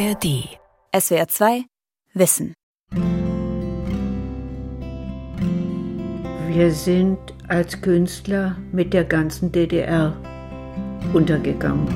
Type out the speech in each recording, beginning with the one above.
ARD. SWR 2 Wissen. Wir sind als Künstler mit der ganzen DDR untergegangen.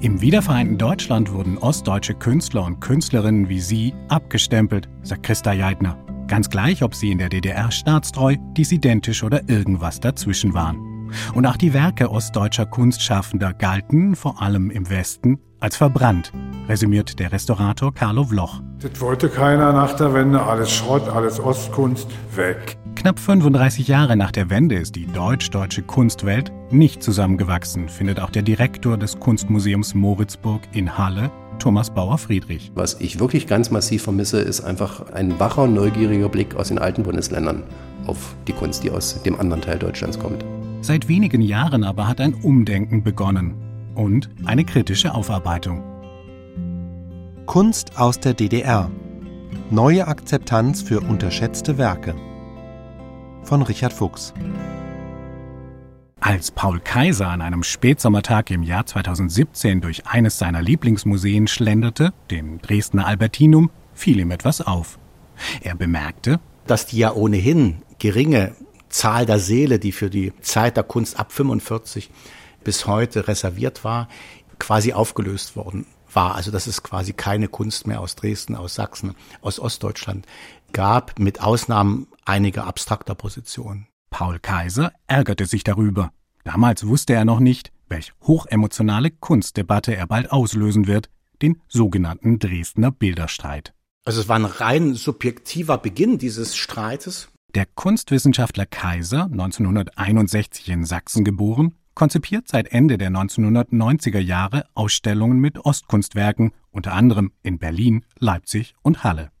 Im wiedervereinten Deutschland wurden ostdeutsche Künstler und Künstlerinnen wie Sie abgestempelt, sagt Christa Jeidner. Ganz gleich, ob sie in der DDR staatstreu, dissidentisch oder irgendwas dazwischen waren. Und auch die Werke ostdeutscher Kunstschaffender galten, vor allem im Westen, als verbrannt, resümiert der Restaurator Carlo Vloch. Das wollte keiner nach der Wende, alles Schrott, alles Ostkunst, weg. Knapp 35 Jahre nach der Wende ist die deutsch-deutsche Kunstwelt nicht zusammengewachsen, findet auch der Direktor des Kunstmuseums Moritzburg in Halle, Thomas Bauer-Friedrich. Was ich wirklich ganz massiv vermisse, ist einfach ein wacher, neugieriger Blick aus den alten Bundesländern auf die Kunst, die aus dem anderen Teil Deutschlands kommt. Seit wenigen Jahren aber hat ein Umdenken begonnen und eine kritische Aufarbeitung. Kunst aus der DDR. Neue Akzeptanz für unterschätzte Werke. Von Richard Fuchs. Als Paul Kaiser an einem Spätsommertag im Jahr 2017 durch eines seiner Lieblingsmuseen schlenderte, dem Dresdner Albertinum, fiel ihm etwas auf. Er bemerkte, dass die ja ohnehin geringe Zahl der Seele, die für die Zeit der Kunst ab 45 bis heute reserviert war, quasi aufgelöst worden war. Also dass es quasi keine Kunst mehr aus Dresden, aus Sachsen, aus Ostdeutschland gab, mit Ausnahmen einiger abstrakter Positionen. Paul Kaiser ärgerte sich darüber. Damals wusste er noch nicht, welch hochemotionale Kunstdebatte er bald auslösen wird, den sogenannten Dresdner Bilderstreit. Also es war ein rein subjektiver Beginn dieses Streites. Der Kunstwissenschaftler Kaiser, 1961 in Sachsen geboren, konzipiert seit Ende der 1990er Jahre Ausstellungen mit Ostkunstwerken, unter anderem in Berlin, Leipzig und Halle.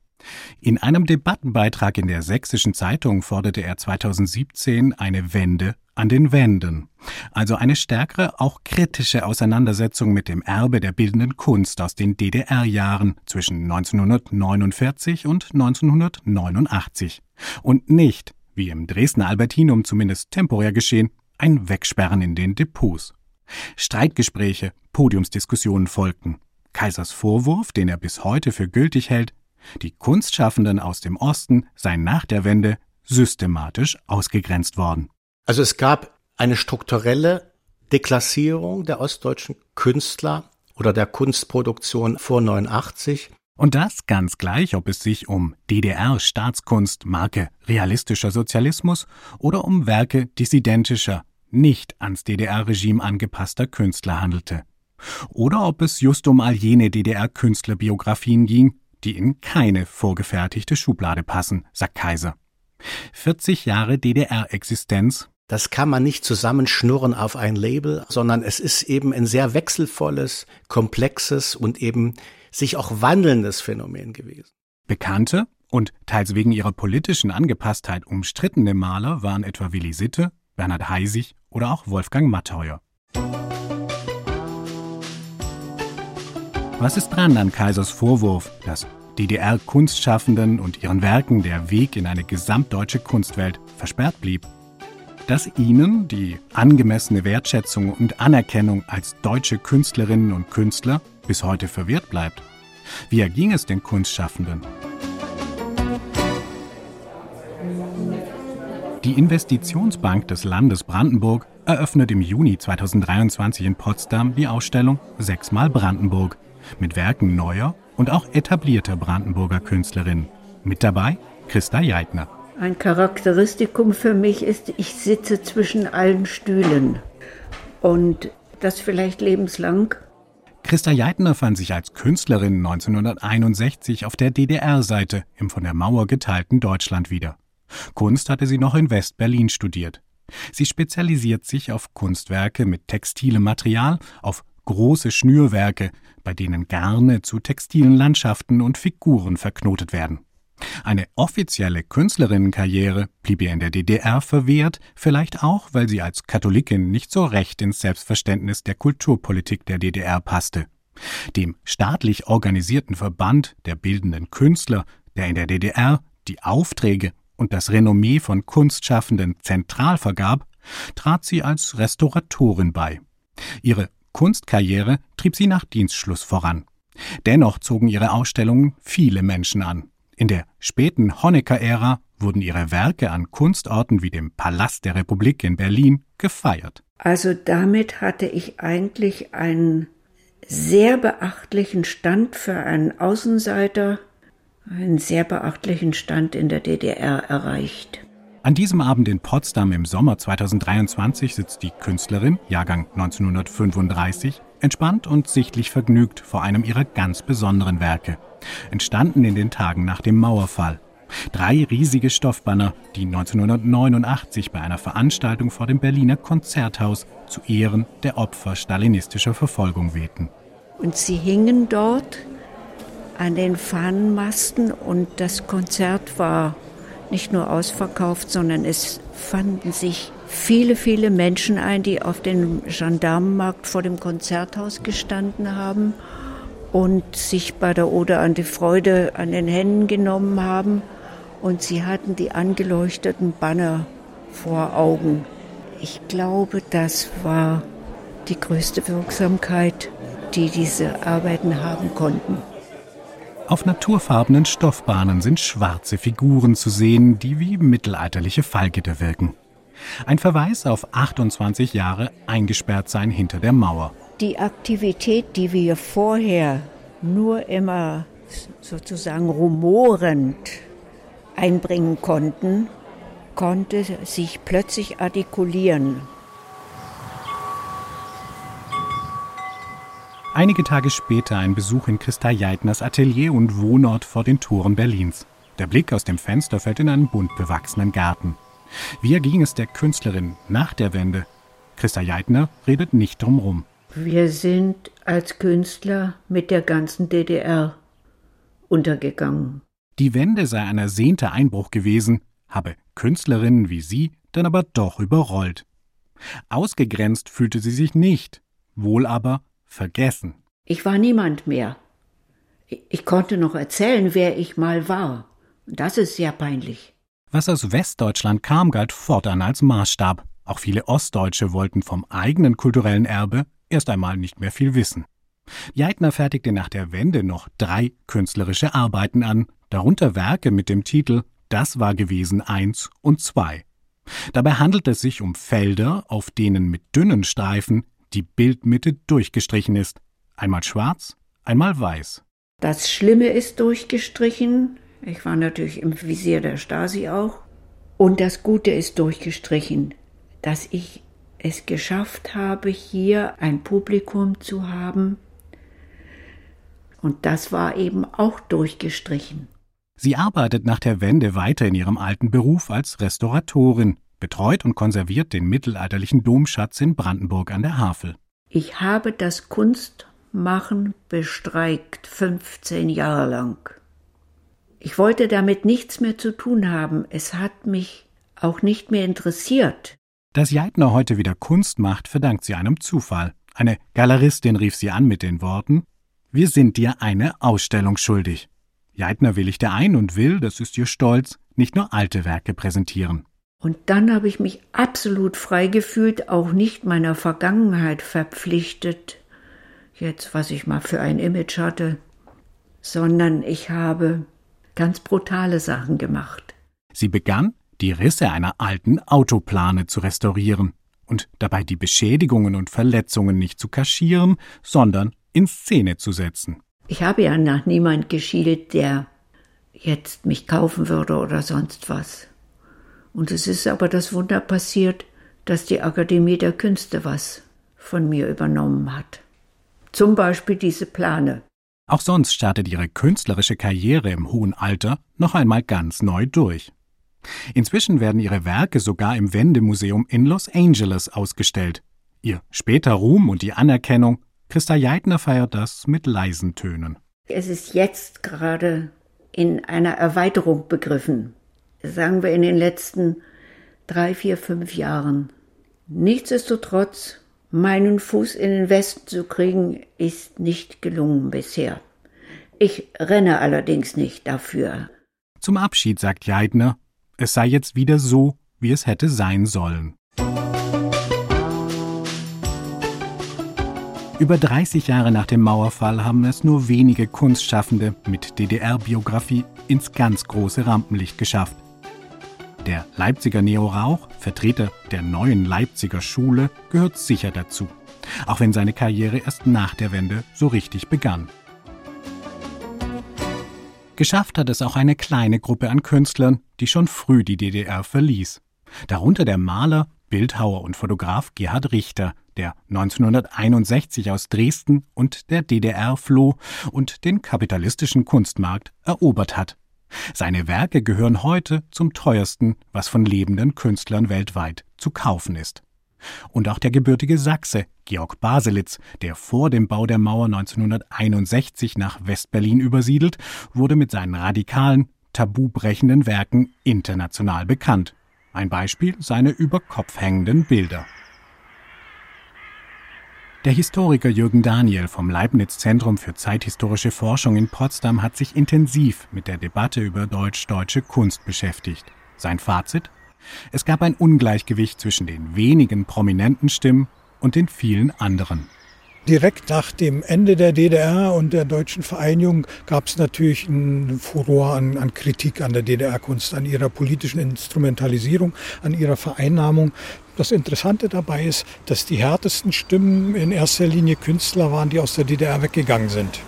In einem Debattenbeitrag in der Sächsischen Zeitung forderte er 2017 eine Wende an den Wänden, also eine stärkere, auch kritische Auseinandersetzung mit dem Erbe der bildenden Kunst aus den DDR-Jahren zwischen 1949 und 1989 und nicht, wie im Dresdner Albertinum zumindest temporär geschehen, ein Wegsperren in den Depots. Streitgespräche, Podiumsdiskussionen folgten. Kaisers Vorwurf, den er bis heute für gültig hält, die Kunstschaffenden aus dem Osten seien nach der Wende systematisch ausgegrenzt worden. Also es gab eine strukturelle Deklassierung der ostdeutschen Künstler oder der Kunstproduktion vor 89. Und das ganz gleich, ob es sich um DDR-Staatskunst, Marke realistischer Sozialismus oder um Werke dissidentischer, nicht ans DDR-Regime angepasster Künstler handelte. Oder ob es just um all jene DDR-Künstlerbiografien ging, die in keine vorgefertigte Schublade passen, sagt Kaiser. 40 Jahre DDR-Existenz. Das kann man nicht zusammenschnurren auf ein Label, sondern es ist eben ein sehr wechselvolles, komplexes und eben sich auch wandelndes Phänomen gewesen. Bekannte und teils wegen ihrer politischen Angepasstheit umstrittene Maler waren etwa Willi Sitte, Bernhard Heisig oder auch Wolfgang Matteuer. Was ist dran an Kaisers Vorwurf, dass DDR-Kunstschaffenden und ihren Werken der Weg in eine gesamtdeutsche Kunstwelt versperrt blieb? Dass ihnen die angemessene Wertschätzung und Anerkennung als deutsche Künstlerinnen und Künstler bis heute verwehrt bleibt? Wie erging es den Kunstschaffenden? Die Investitionsbank des Landes Brandenburg eröffnet im Juni 2023 in Potsdam die Ausstellung Sechsmal Brandenburg mit Werken neuer und auch etablierter Brandenburger Künstlerinnen. Mit dabei Christa Jeitner. Ein Charakteristikum für mich ist, ich sitze zwischen allen Stühlen. Und das vielleicht lebenslang. Christa Jeitner fand sich als Künstlerin 1961 auf der DDR-Seite im von der Mauer geteilten Deutschland wieder. Kunst hatte sie noch in West-Berlin studiert. Sie spezialisiert sich auf Kunstwerke mit textilem Material, auf große Schnürwerke, bei denen Garne zu textilen Landschaften und Figuren verknotet werden. Eine offizielle Künstlerinnenkarriere blieb ihr in der DDR verwehrt, vielleicht auch, weil sie als Katholikin nicht so recht ins Selbstverständnis der Kulturpolitik der DDR passte. Dem staatlich organisierten Verband der bildenden Künstler, der in der DDR die Aufträge und das Renommee von Kunstschaffenden zentral vergab, trat sie als Restauratorin bei. Ihre Kunstkarriere trieb sie nach Dienstschluss voran. Dennoch zogen ihre Ausstellungen viele Menschen an. In der späten Honecker-Ära wurden ihre Werke an Kunstorten wie dem Palast der Republik in Berlin gefeiert. Also damit hatte ich eigentlich einen sehr beachtlichen Stand für einen Außenseiter, einen sehr beachtlichen Stand in der DDR erreicht. An diesem Abend in Potsdam im Sommer 2023 sitzt die Künstlerin, Jahrgang 1935, entspannt und sichtlich vergnügt vor einem ihrer ganz besonderen Werke, entstanden in den Tagen nach dem Mauerfall. Drei riesige Stoffbanner, die 1989 bei einer Veranstaltung vor dem Berliner Konzerthaus zu Ehren der Opfer stalinistischer Verfolgung wehten. Und sie hingen dort an den Fahnenmasten und das Konzert war nicht nur ausverkauft, sondern es fanden sich viele, viele Menschen ein, die auf dem Gendarmenmarkt vor dem Konzerthaus gestanden haben und sich bei der Ode an die Freude an den Händen genommen haben. Und sie hatten die angeleuchteten Banner vor Augen. Ich glaube, das war die größte Wirksamkeit, die diese Arbeiten haben konnten. Auf naturfarbenen Stoffbahnen sind schwarze Figuren zu sehen, die wie mittelalterliche Fallgitter wirken. Ein Verweis auf 28 Jahre eingesperrt sein hinter der Mauer. Die Aktivität, die wir vorher nur immer sozusagen rumorend einbringen konnten, konnte sich plötzlich artikulieren. Einige Tage später ein Besuch in Christa Jeitners Atelier und Wohnort vor den Toren Berlins. Der Blick aus dem Fenster fällt in einen bunt bewachsenen Garten. Wie erging es der Künstlerin nach der Wende? Christa Jeitner redet nicht drumrum. Wir sind als Künstler mit der ganzen DDR untergegangen. Die Wende sei ein ersehnter Einbruch gewesen, habe Künstlerinnen wie sie dann aber doch überrollt. Ausgegrenzt fühlte sie sich nicht, wohl aber vergessen. Ich war niemand mehr. Ich konnte noch erzählen, wer ich mal war. Das ist sehr peinlich. Was aus Westdeutschland kam, galt fortan als Maßstab. Auch viele Ostdeutsche wollten vom eigenen kulturellen Erbe erst einmal nicht mehr viel wissen. Jeitner fertigte nach der Wende noch drei künstlerische Arbeiten an, darunter Werke mit dem Titel Das war gewesen eins und zwei. Dabei handelt es sich um Felder, auf denen mit dünnen Streifen die Bildmitte durchgestrichen ist. Einmal schwarz, einmal weiß. Das Schlimme ist durchgestrichen. Ich war natürlich im Visier der Stasi auch. Und das Gute ist durchgestrichen, dass ich es geschafft habe, hier ein Publikum zu haben. Und das war eben auch durchgestrichen. Sie arbeitet nach der Wende weiter in ihrem alten Beruf als Restauratorin betreut und konserviert den mittelalterlichen Domschatz in Brandenburg an der Havel. Ich habe das Kunstmachen bestreikt 15 Jahre lang. Ich wollte damit nichts mehr zu tun haben. Es hat mich auch nicht mehr interessiert. Dass Jeitner heute wieder Kunst macht, verdankt sie einem Zufall. Eine Galeristin rief sie an mit den Worten Wir sind dir eine Ausstellung schuldig. Jeitner willigte ein und will, das ist ihr Stolz, nicht nur alte Werke präsentieren. Und dann habe ich mich absolut frei gefühlt, auch nicht meiner Vergangenheit verpflichtet, jetzt was ich mal für ein Image hatte, sondern ich habe ganz brutale Sachen gemacht. Sie begann, die Risse einer alten Autoplane zu restaurieren und dabei die Beschädigungen und Verletzungen nicht zu kaschieren, sondern in Szene zu setzen. Ich habe ja nach niemand geschielt, der jetzt mich kaufen würde oder sonst was. Und es ist aber das Wunder passiert, dass die Akademie der Künste was von mir übernommen hat. Zum Beispiel diese Plane. Auch sonst startet ihre künstlerische Karriere im hohen Alter noch einmal ganz neu durch. Inzwischen werden ihre Werke sogar im Wendemuseum in Los Angeles ausgestellt. Ihr später Ruhm und die Anerkennung, Christa Jeitner feiert das mit leisen Tönen. Es ist jetzt gerade in einer Erweiterung begriffen sagen wir in den letzten drei, vier, fünf Jahren. Nichtsdestotrotz, meinen Fuß in den Westen zu kriegen, ist nicht gelungen bisher. Ich renne allerdings nicht dafür. Zum Abschied sagt Jeidner, es sei jetzt wieder so, wie es hätte sein sollen. Über 30 Jahre nach dem Mauerfall haben es nur wenige Kunstschaffende mit DDR-Biografie ins ganz große Rampenlicht geschafft. Der Leipziger Neo Rauch, Vertreter der neuen Leipziger Schule, gehört sicher dazu, auch wenn seine Karriere erst nach der Wende so richtig begann. Geschafft hat es auch eine kleine Gruppe an Künstlern, die schon früh die DDR verließ. Darunter der Maler, Bildhauer und Fotograf Gerhard Richter, der 1961 aus Dresden und der DDR floh und den kapitalistischen Kunstmarkt erobert hat. Seine Werke gehören heute zum teuersten, was von lebenden Künstlern weltweit zu kaufen ist. Und auch der gebürtige Sachse, Georg Baselitz, der vor dem Bau der Mauer 1961 nach Westberlin übersiedelt, wurde mit seinen radikalen, tabubrechenden Werken international bekannt. Ein Beispiel seine über Kopf hängenden Bilder. Der Historiker Jürgen Daniel vom Leibniz Zentrum für zeithistorische Forschung in Potsdam hat sich intensiv mit der Debatte über deutsch-deutsche Kunst beschäftigt. Sein Fazit? Es gab ein Ungleichgewicht zwischen den wenigen prominenten Stimmen und den vielen anderen. Direkt nach dem Ende der DDR und der deutschen Vereinigung gab es natürlich einen Furor an, an Kritik an der DDR-Kunst, an ihrer politischen Instrumentalisierung, an ihrer Vereinnahmung. Das Interessante dabei ist, dass die härtesten Stimmen in erster Linie Künstler waren, die aus der DDR weggegangen sind.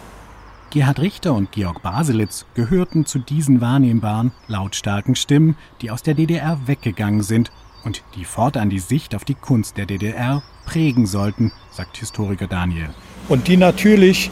Gerhard Richter und Georg Baselitz gehörten zu diesen wahrnehmbaren, lautstarken Stimmen, die aus der DDR weggegangen sind und die fortan die Sicht auf die Kunst der DDR prägen sollten, sagt Historiker Daniel. Und die natürlich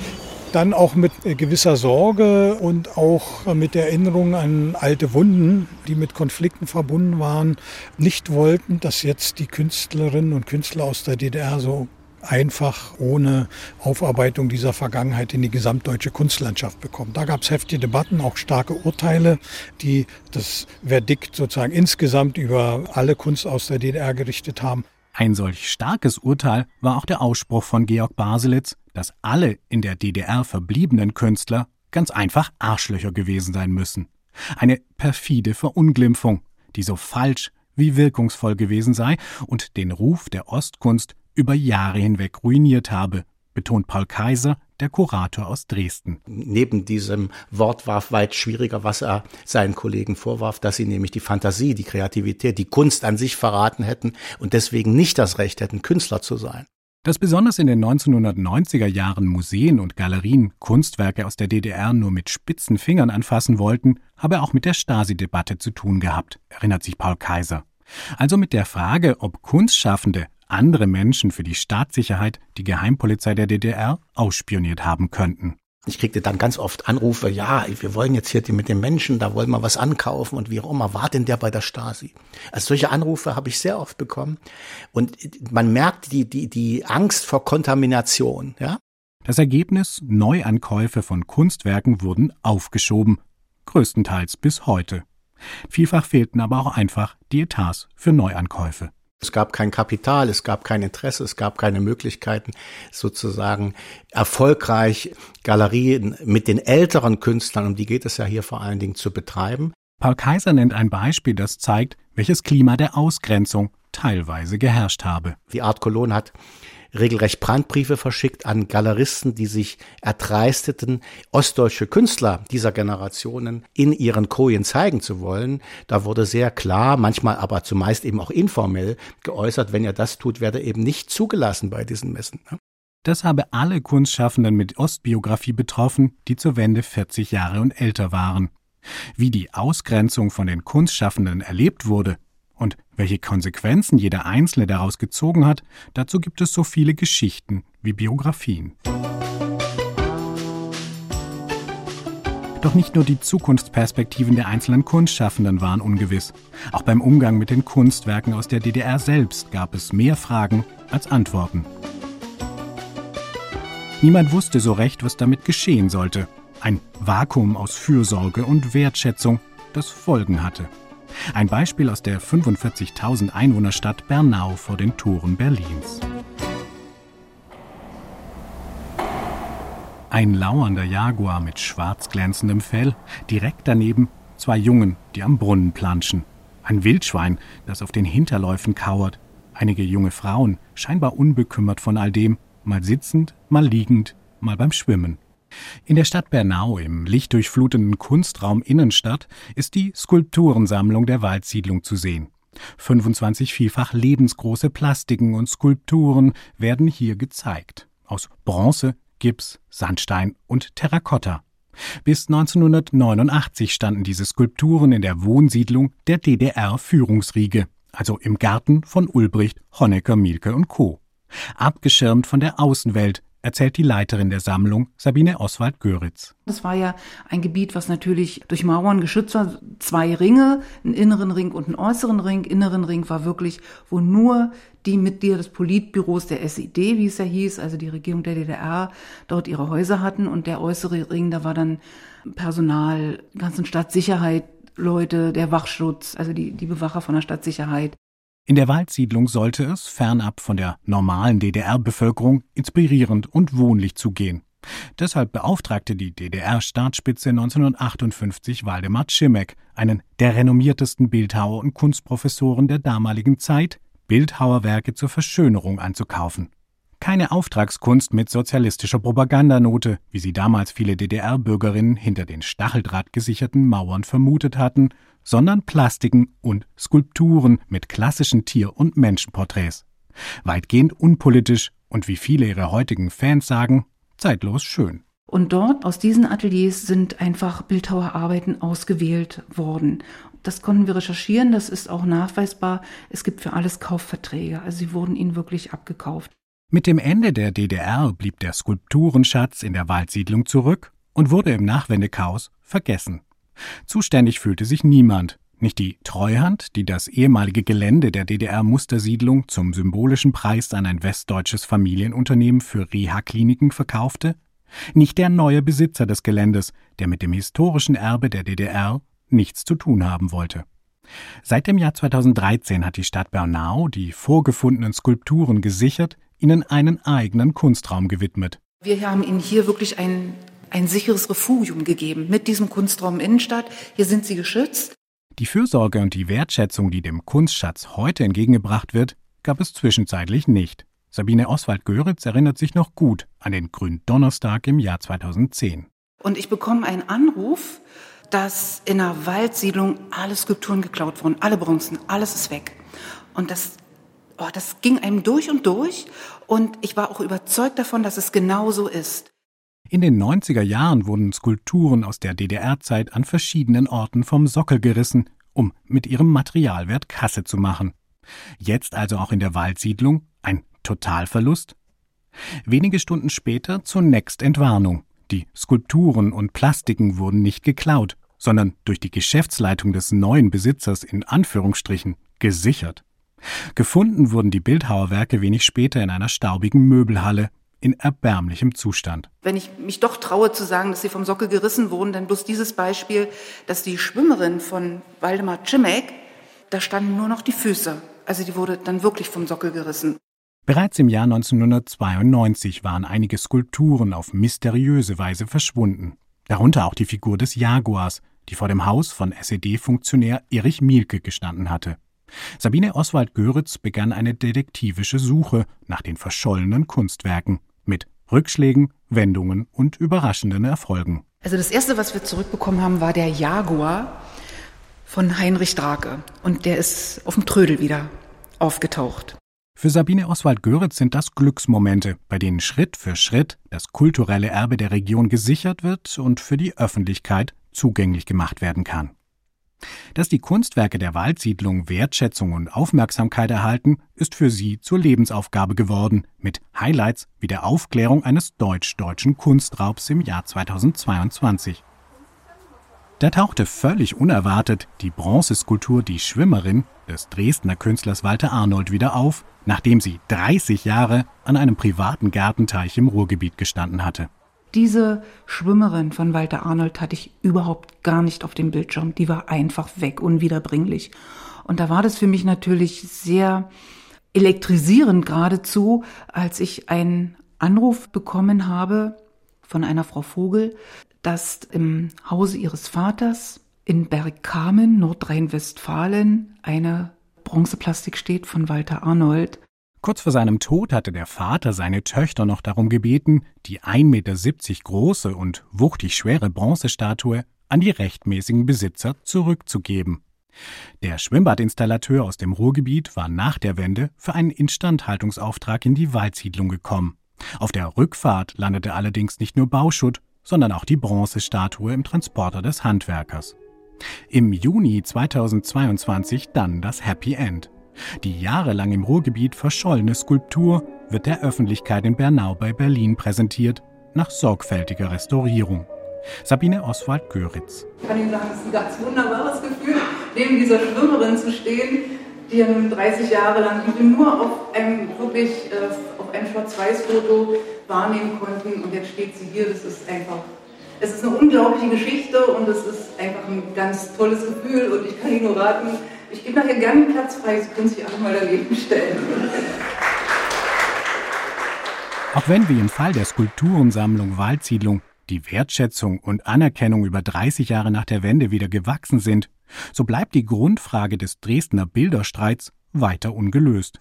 dann auch mit gewisser Sorge und auch mit Erinnerung an alte Wunden, die mit Konflikten verbunden waren, nicht wollten, dass jetzt die Künstlerinnen und Künstler aus der DDR so einfach ohne Aufarbeitung dieser Vergangenheit in die gesamtdeutsche Kunstlandschaft bekommen. Da gab es heftige Debatten, auch starke Urteile, die das Verdikt sozusagen insgesamt über alle Kunst aus der DDR gerichtet haben. Ein solch starkes Urteil war auch der Ausspruch von Georg Baselitz, dass alle in der DDR verbliebenen Künstler ganz einfach Arschlöcher gewesen sein müssen. Eine perfide Verunglimpfung, die so falsch wie wirkungsvoll gewesen sei und den Ruf der Ostkunst über Jahre hinweg ruiniert habe, betont Paul Kaiser, der Kurator aus Dresden. Neben diesem Wort war weit schwieriger, was er seinen Kollegen vorwarf, dass sie nämlich die Fantasie, die Kreativität, die Kunst an sich verraten hätten und deswegen nicht das Recht hätten, Künstler zu sein. Dass besonders in den 1990er Jahren Museen und Galerien Kunstwerke aus der DDR nur mit spitzen Fingern anfassen wollten, habe auch mit der Stasi-Debatte zu tun gehabt, erinnert sich Paul Kaiser. Also mit der Frage, ob Kunstschaffende andere Menschen für die Staatssicherheit die Geheimpolizei der DDR ausspioniert haben könnten. Ich kriegte dann ganz oft Anrufe, ja, wir wollen jetzt hier mit den Menschen, da wollen wir was ankaufen und wie auch immer, war denn der bei der Stasi? Also solche Anrufe habe ich sehr oft bekommen und man merkt die, die, die Angst vor Kontamination, ja. Das Ergebnis, Neuankäufe von Kunstwerken wurden aufgeschoben, größtenteils bis heute. Vielfach fehlten aber auch einfach die Etats für Neuankäufe. Es gab kein Kapital, es gab kein Interesse, es gab keine Möglichkeiten, sozusagen erfolgreich Galerien mit den älteren Künstlern, um die geht es ja hier vor allen Dingen, zu betreiben. Paul Kaiser nennt ein Beispiel, das zeigt, welches Klima der Ausgrenzung teilweise geherrscht habe. Die Art Cologne hat regelrecht Brandbriefe verschickt an Galeristen, die sich erdreisteten, ostdeutsche Künstler dieser Generationen in ihren Kojen zeigen zu wollen. Da wurde sehr klar, manchmal aber zumeist eben auch informell geäußert, wenn er das tut, werde eben nicht zugelassen bei diesen Messen. Ne? Das habe alle Kunstschaffenden mit Ostbiografie betroffen, die zur Wende 40 Jahre und älter waren. Wie die Ausgrenzung von den Kunstschaffenden erlebt wurde, und welche Konsequenzen jeder Einzelne daraus gezogen hat, dazu gibt es so viele Geschichten wie Biografien. Doch nicht nur die Zukunftsperspektiven der einzelnen Kunstschaffenden waren ungewiss. Auch beim Umgang mit den Kunstwerken aus der DDR selbst gab es mehr Fragen als Antworten. Niemand wusste so recht, was damit geschehen sollte. Ein Vakuum aus Fürsorge und Wertschätzung, das Folgen hatte. Ein Beispiel aus der 45.000 Einwohnerstadt Bernau vor den Toren Berlins. Ein lauernder Jaguar mit schwarz glänzendem Fell, direkt daneben zwei Jungen, die am Brunnen planschen. Ein Wildschwein, das auf den Hinterläufen kauert. Einige junge Frauen, scheinbar unbekümmert von all dem, mal sitzend, mal liegend, mal beim Schwimmen. In der Stadt Bernau im lichtdurchflutenden Kunstraum Innenstadt ist die Skulpturensammlung der Waldsiedlung zu sehen. 25 vielfach lebensgroße Plastiken und Skulpturen werden hier gezeigt. Aus Bronze, Gips, Sandstein und Terrakotta. Bis 1989 standen diese Skulpturen in der Wohnsiedlung der DDR-Führungsriege, also im Garten von Ulbricht, Honecker, Mielke und Co. Abgeschirmt von der Außenwelt, erzählt die Leiterin der Sammlung, Sabine Oswald-Göritz. Das war ja ein Gebiet, was natürlich durch Mauern geschützt war. Zwei Ringe, einen inneren Ring und einen äußeren Ring. Inneren Ring war wirklich, wo nur die Mitglieder des Politbüros der SED, wie es ja hieß, also die Regierung der DDR, dort ihre Häuser hatten. Und der äußere Ring, da war dann Personal, ganzen Stadtsicherheit, Leute, der Wachschutz, also die, die Bewacher von der Stadtsicherheit. In der Waldsiedlung sollte es, fernab von der normalen DDR-Bevölkerung, inspirierend und wohnlich zugehen. Deshalb beauftragte die DDR-Staatsspitze 1958 Waldemar Cimek, einen der renommiertesten Bildhauer und Kunstprofessoren der damaligen Zeit, Bildhauerwerke zur Verschönerung anzukaufen. Keine Auftragskunst mit sozialistischer Propagandanote, wie sie damals viele DDR-Bürgerinnen hinter den Stacheldraht gesicherten Mauern vermutet hatten, sondern Plastiken und Skulpturen mit klassischen Tier- und Menschenporträts. Weitgehend unpolitisch und wie viele ihrer heutigen Fans sagen, zeitlos schön. Und dort aus diesen Ateliers sind einfach Bildhauerarbeiten ausgewählt worden. Das konnten wir recherchieren, das ist auch nachweisbar. Es gibt für alles Kaufverträge, also sie wurden ihnen wirklich abgekauft. Mit dem Ende der DDR blieb der Skulpturenschatz in der Waldsiedlung zurück und wurde im Nachwendechaos vergessen. Zuständig fühlte sich niemand, nicht die Treuhand, die das ehemalige Gelände der DDR-Mustersiedlung zum symbolischen Preis an ein westdeutsches Familienunternehmen für Reha-Kliniken verkaufte, nicht der neue Besitzer des Geländes, der mit dem historischen Erbe der DDR nichts zu tun haben wollte. Seit dem Jahr 2013 hat die Stadt Bernau die vorgefundenen Skulpturen gesichert, ihnen einen eigenen Kunstraum gewidmet. Wir haben ihnen hier wirklich ein ein sicheres Refugium gegeben mit diesem Kunstraum Innenstadt. Hier sind sie geschützt. Die Fürsorge und die Wertschätzung, die dem Kunstschatz heute entgegengebracht wird, gab es zwischenzeitlich nicht. Sabine Oswald-Göritz erinnert sich noch gut an den Gründonnerstag im Jahr 2010. Und ich bekomme einen Anruf, dass in einer Waldsiedlung alle Skulpturen geklaut wurden, alle Bronzen, alles ist weg. Und das, oh, das ging einem durch und durch. Und ich war auch überzeugt davon, dass es genau so ist. In den 90er Jahren wurden Skulpturen aus der DDR-Zeit an verschiedenen Orten vom Sockel gerissen, um mit ihrem Materialwert Kasse zu machen. Jetzt also auch in der Waldsiedlung ein Totalverlust? Wenige Stunden später zunächst Entwarnung. Die Skulpturen und Plastiken wurden nicht geklaut, sondern durch die Geschäftsleitung des neuen Besitzers in Anführungsstrichen gesichert. Gefunden wurden die Bildhauerwerke wenig später in einer staubigen Möbelhalle in erbärmlichem Zustand. Wenn ich mich doch traue zu sagen, dass sie vom Sockel gerissen wurden, dann bloß dieses Beispiel, dass die Schwimmerin von Waldemar Cimek, da standen nur noch die Füße. Also die wurde dann wirklich vom Sockel gerissen. Bereits im Jahr 1992 waren einige Skulpturen auf mysteriöse Weise verschwunden. Darunter auch die Figur des Jaguars, die vor dem Haus von SED-Funktionär Erich Mielke gestanden hatte. Sabine Oswald-Göritz begann eine detektivische Suche nach den verschollenen Kunstwerken mit Rückschlägen, Wendungen und überraschenden Erfolgen. Also das erste, was wir zurückbekommen haben, war der Jaguar von Heinrich Drake und der ist auf dem Trödel wieder aufgetaucht. Für Sabine Oswald-Göritz sind das Glücksmomente, bei denen Schritt für Schritt das kulturelle Erbe der Region gesichert wird und für die Öffentlichkeit zugänglich gemacht werden kann. Dass die Kunstwerke der Waldsiedlung Wertschätzung und Aufmerksamkeit erhalten, ist für sie zur Lebensaufgabe geworden, mit Highlights wie der Aufklärung eines deutsch-deutschen Kunstraubs im Jahr 2022. Da tauchte völlig unerwartet die Bronzeskulptur Die Schwimmerin des Dresdner Künstlers Walter Arnold wieder auf, nachdem sie 30 Jahre an einem privaten Gartenteich im Ruhrgebiet gestanden hatte. Diese Schwimmerin von Walter Arnold hatte ich überhaupt gar nicht auf dem Bildschirm. Die war einfach weg, unwiederbringlich. Und da war das für mich natürlich sehr elektrisierend geradezu, als ich einen Anruf bekommen habe von einer Frau Vogel, dass im Hause ihres Vaters in Bergkamen, Nordrhein-Westfalen, eine Bronzeplastik steht von Walter Arnold. Kurz vor seinem Tod hatte der Vater seine Töchter noch darum gebeten, die 1,70 Meter große und wuchtig schwere Bronzestatue an die rechtmäßigen Besitzer zurückzugeben. Der Schwimmbadinstallateur aus dem Ruhrgebiet war nach der Wende für einen Instandhaltungsauftrag in die Waldsiedlung gekommen. Auf der Rückfahrt landete allerdings nicht nur Bauschutt, sondern auch die Bronzestatue im Transporter des Handwerkers. Im Juni 2022 dann das Happy End. Die jahrelang im Ruhrgebiet verschollene Skulptur wird der Öffentlichkeit in Bernau bei Berlin präsentiert, nach sorgfältiger Restaurierung. Sabine Oswald-Göritz. Ich kann Ihnen sagen, es ist ein ganz wunderbares Gefühl, neben dieser Schwimmerin zu stehen, die ja nun 30 Jahre lang nur auf einem wirklich äh, auf einem Schwarz-Weiß-Foto wahrnehmen konnten und jetzt steht sie hier. Das ist einfach, es ist eine unglaubliche Geschichte und es ist einfach ein ganz tolles Gefühl und ich kann Ihnen nur raten, ich gebe nachher gerne Platz frei, Sie können sich einfach mal daneben stellen. Auch wenn wie im Fall der Skulpturensammlung Waldsiedlung die Wertschätzung und Anerkennung über 30 Jahre nach der Wende wieder gewachsen sind, so bleibt die Grundfrage des Dresdner Bilderstreits weiter ungelöst.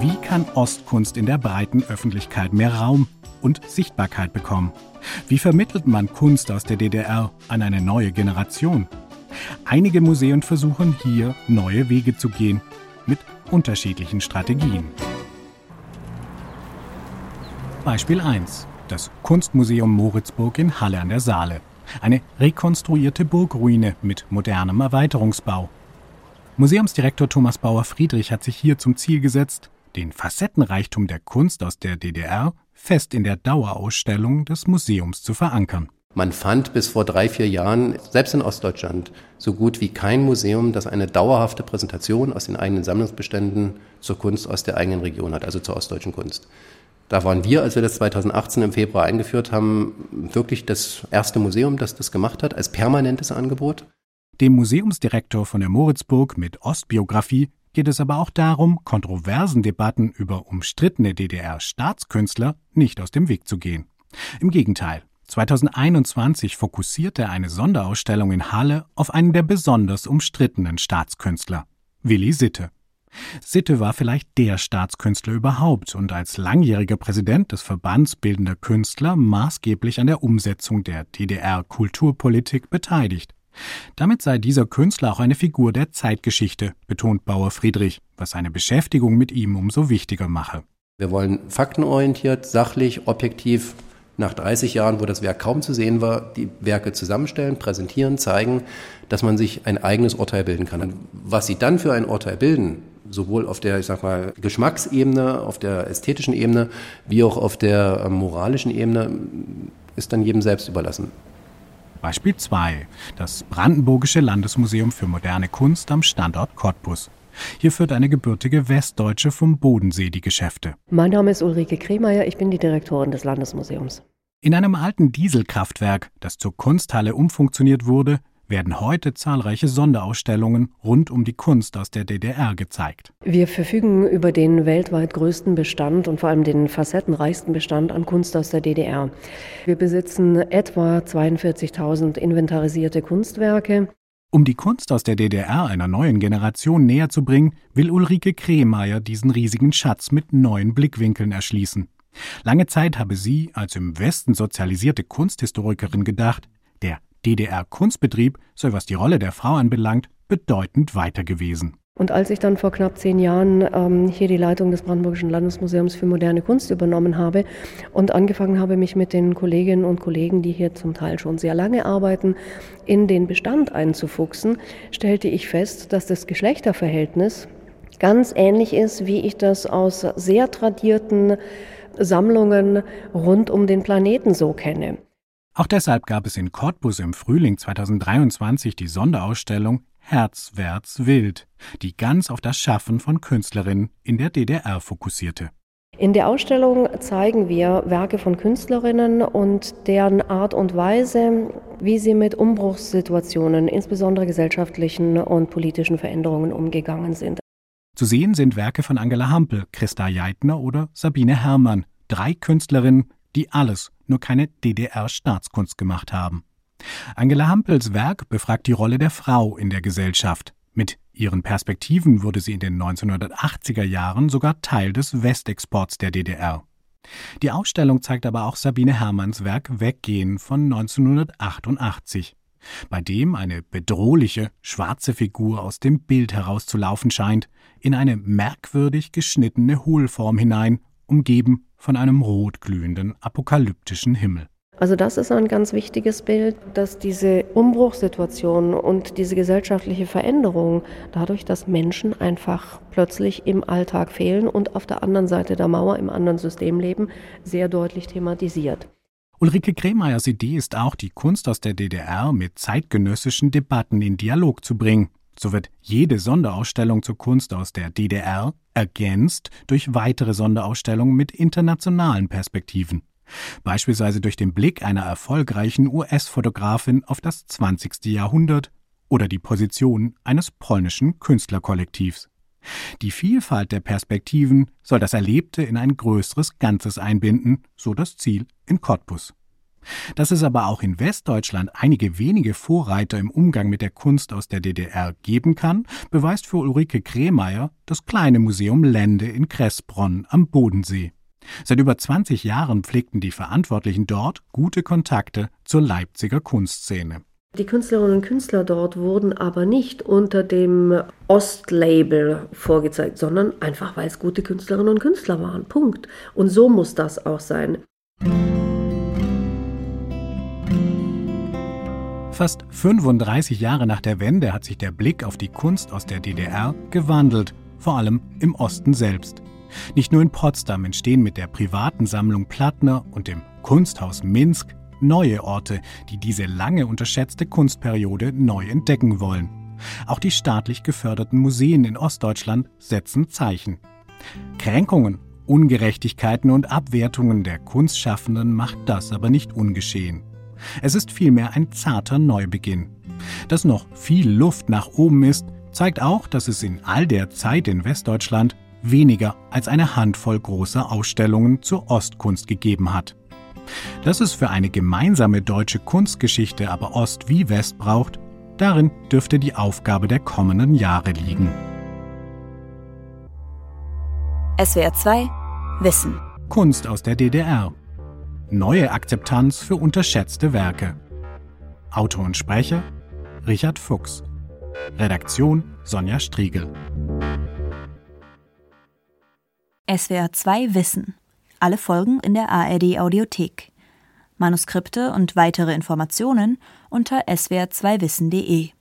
Wie kann Ostkunst in der breiten Öffentlichkeit mehr Raum und Sichtbarkeit bekommen? Wie vermittelt man Kunst aus der DDR an eine neue Generation? Einige Museen versuchen hier neue Wege zu gehen, mit unterschiedlichen Strategien. Beispiel 1. Das Kunstmuseum Moritzburg in Halle an der Saale. Eine rekonstruierte Burgruine mit modernem Erweiterungsbau. Museumsdirektor Thomas Bauer-Friedrich hat sich hier zum Ziel gesetzt, den Facettenreichtum der Kunst aus der DDR fest in der Dauerausstellung des Museums zu verankern. Man fand bis vor drei, vier Jahren, selbst in Ostdeutschland, so gut wie kein Museum, das eine dauerhafte Präsentation aus den eigenen Sammlungsbeständen zur Kunst aus der eigenen Region hat, also zur ostdeutschen Kunst. Da waren wir, als wir das 2018 im Februar eingeführt haben, wirklich das erste Museum, das das gemacht hat, als permanentes Angebot. Dem Museumsdirektor von der Moritzburg mit Ostbiografie geht es aber auch darum, kontroversen Debatten über umstrittene DDR-Staatskünstler nicht aus dem Weg zu gehen. Im Gegenteil, 2021 fokussierte eine Sonderausstellung in Halle auf einen der besonders umstrittenen Staatskünstler, Willi Sitte. Sitte war vielleicht der Staatskünstler überhaupt und als langjähriger Präsident des Verbands Bildender Künstler maßgeblich an der Umsetzung der DDR-Kulturpolitik beteiligt. Damit sei dieser Künstler auch eine Figur der Zeitgeschichte, betont Bauer Friedrich, was seine Beschäftigung mit ihm umso wichtiger mache. Wir wollen faktenorientiert, sachlich, objektiv nach 30 Jahren, wo das Werk kaum zu sehen war, die Werke zusammenstellen, präsentieren, zeigen, dass man sich ein eigenes Urteil bilden kann. Und was sie dann für ein Urteil bilden, sowohl auf der, ich sag mal, Geschmacksebene, auf der ästhetischen Ebene, wie auch auf der äh, moralischen Ebene, ist dann jedem selbst überlassen. Beispiel 2. Das Brandenburgische Landesmuseum für moderne Kunst am Standort Cottbus. Hier führt eine gebürtige Westdeutsche vom Bodensee die Geschäfte. Mein Name ist Ulrike Kremeyer, ich bin die Direktorin des Landesmuseums. In einem alten Dieselkraftwerk, das zur Kunsthalle umfunktioniert wurde, werden heute zahlreiche Sonderausstellungen rund um die Kunst aus der DDR gezeigt. Wir verfügen über den weltweit größten Bestand und vor allem den facettenreichsten Bestand an Kunst aus der DDR. Wir besitzen etwa 42.000 inventarisierte Kunstwerke. Um die Kunst aus der DDR einer neuen Generation näher zu bringen, will Ulrike Kremeyer diesen riesigen Schatz mit neuen Blickwinkeln erschließen. Lange Zeit habe sie als im Westen sozialisierte Kunsthistorikerin gedacht, der DDR-Kunstbetrieb sei, was die Rolle der Frau anbelangt, bedeutend weiter gewesen. Und als ich dann vor knapp zehn Jahren ähm, hier die Leitung des Brandenburgischen Landesmuseums für moderne Kunst übernommen habe und angefangen habe, mich mit den Kolleginnen und Kollegen, die hier zum Teil schon sehr lange arbeiten, in den Bestand einzufuchsen, stellte ich fest, dass das Geschlechterverhältnis ganz ähnlich ist, wie ich das aus sehr tradierten Sammlungen rund um den Planeten so kenne. Auch deshalb gab es in Cottbus im Frühling 2023 die Sonderausstellung Herzwärts Wild, die ganz auf das Schaffen von Künstlerinnen in der DDR fokussierte. In der Ausstellung zeigen wir Werke von Künstlerinnen und deren Art und Weise, wie sie mit Umbruchssituationen, insbesondere gesellschaftlichen und politischen Veränderungen umgegangen sind. Zu sehen sind Werke von Angela Hampel, Christa Jeitner oder Sabine Herrmann, drei Künstlerinnen, die alles, nur keine DDR-Staatskunst gemacht haben. Angela Hampels Werk befragt die Rolle der Frau in der Gesellschaft mit Ihren Perspektiven wurde sie in den 1980er Jahren sogar Teil des Westexports der DDR. Die Ausstellung zeigt aber auch Sabine Hermanns Werk Weggehen von 1988, bei dem eine bedrohliche, schwarze Figur aus dem Bild herauszulaufen scheint, in eine merkwürdig geschnittene Hohlform hinein, umgeben von einem rotglühenden apokalyptischen Himmel. Also das ist ein ganz wichtiges Bild, dass diese Umbruchssituation und diese gesellschaftliche Veränderung dadurch, dass Menschen einfach plötzlich im Alltag fehlen und auf der anderen Seite der Mauer im anderen System leben, sehr deutlich thematisiert. Ulrike Kremeyers Idee ist auch, die Kunst aus der DDR mit zeitgenössischen Debatten in Dialog zu bringen. So wird jede Sonderausstellung zur Kunst aus der DDR ergänzt durch weitere Sonderausstellungen mit internationalen Perspektiven beispielsweise durch den Blick einer erfolgreichen US-Fotografin auf das 20. Jahrhundert oder die Position eines polnischen Künstlerkollektivs. Die Vielfalt der Perspektiven soll das Erlebte in ein größeres Ganzes einbinden, so das Ziel in Cottbus. Dass es aber auch in Westdeutschland einige wenige Vorreiter im Umgang mit der Kunst aus der DDR geben kann, beweist für Ulrike Kremeyer das kleine Museum Lende in Kressbronn am Bodensee. Seit über 20 Jahren pflegten die Verantwortlichen dort gute Kontakte zur Leipziger Kunstszene. Die Künstlerinnen und Künstler dort wurden aber nicht unter dem Ostlabel vorgezeigt, sondern einfach, weil es gute Künstlerinnen und Künstler waren. Punkt. Und so muss das auch sein. Fast 35 Jahre nach der Wende hat sich der Blick auf die Kunst aus der DDR gewandelt, vor allem im Osten selbst. Nicht nur in Potsdam entstehen mit der privaten Sammlung Plattner und dem Kunsthaus Minsk neue Orte, die diese lange unterschätzte Kunstperiode neu entdecken wollen. Auch die staatlich geförderten Museen in Ostdeutschland setzen Zeichen. Kränkungen, Ungerechtigkeiten und Abwertungen der Kunstschaffenden macht das aber nicht ungeschehen. Es ist vielmehr ein zarter Neubeginn. Dass noch viel Luft nach oben ist, zeigt auch, dass es in all der Zeit in Westdeutschland weniger als eine Handvoll großer Ausstellungen zur Ostkunst gegeben hat. Dass es für eine gemeinsame deutsche Kunstgeschichte aber Ost wie West braucht, darin dürfte die Aufgabe der kommenden Jahre liegen. SWR 2 Wissen Kunst aus der DDR. Neue Akzeptanz für unterschätzte Werke. Autor und Sprecher Richard Fuchs. Redaktion Sonja Striegel. SWR 2 Wissen. Alle Folgen in der ARD Audiothek. Manuskripte und weitere Informationen unter swr2wissen.de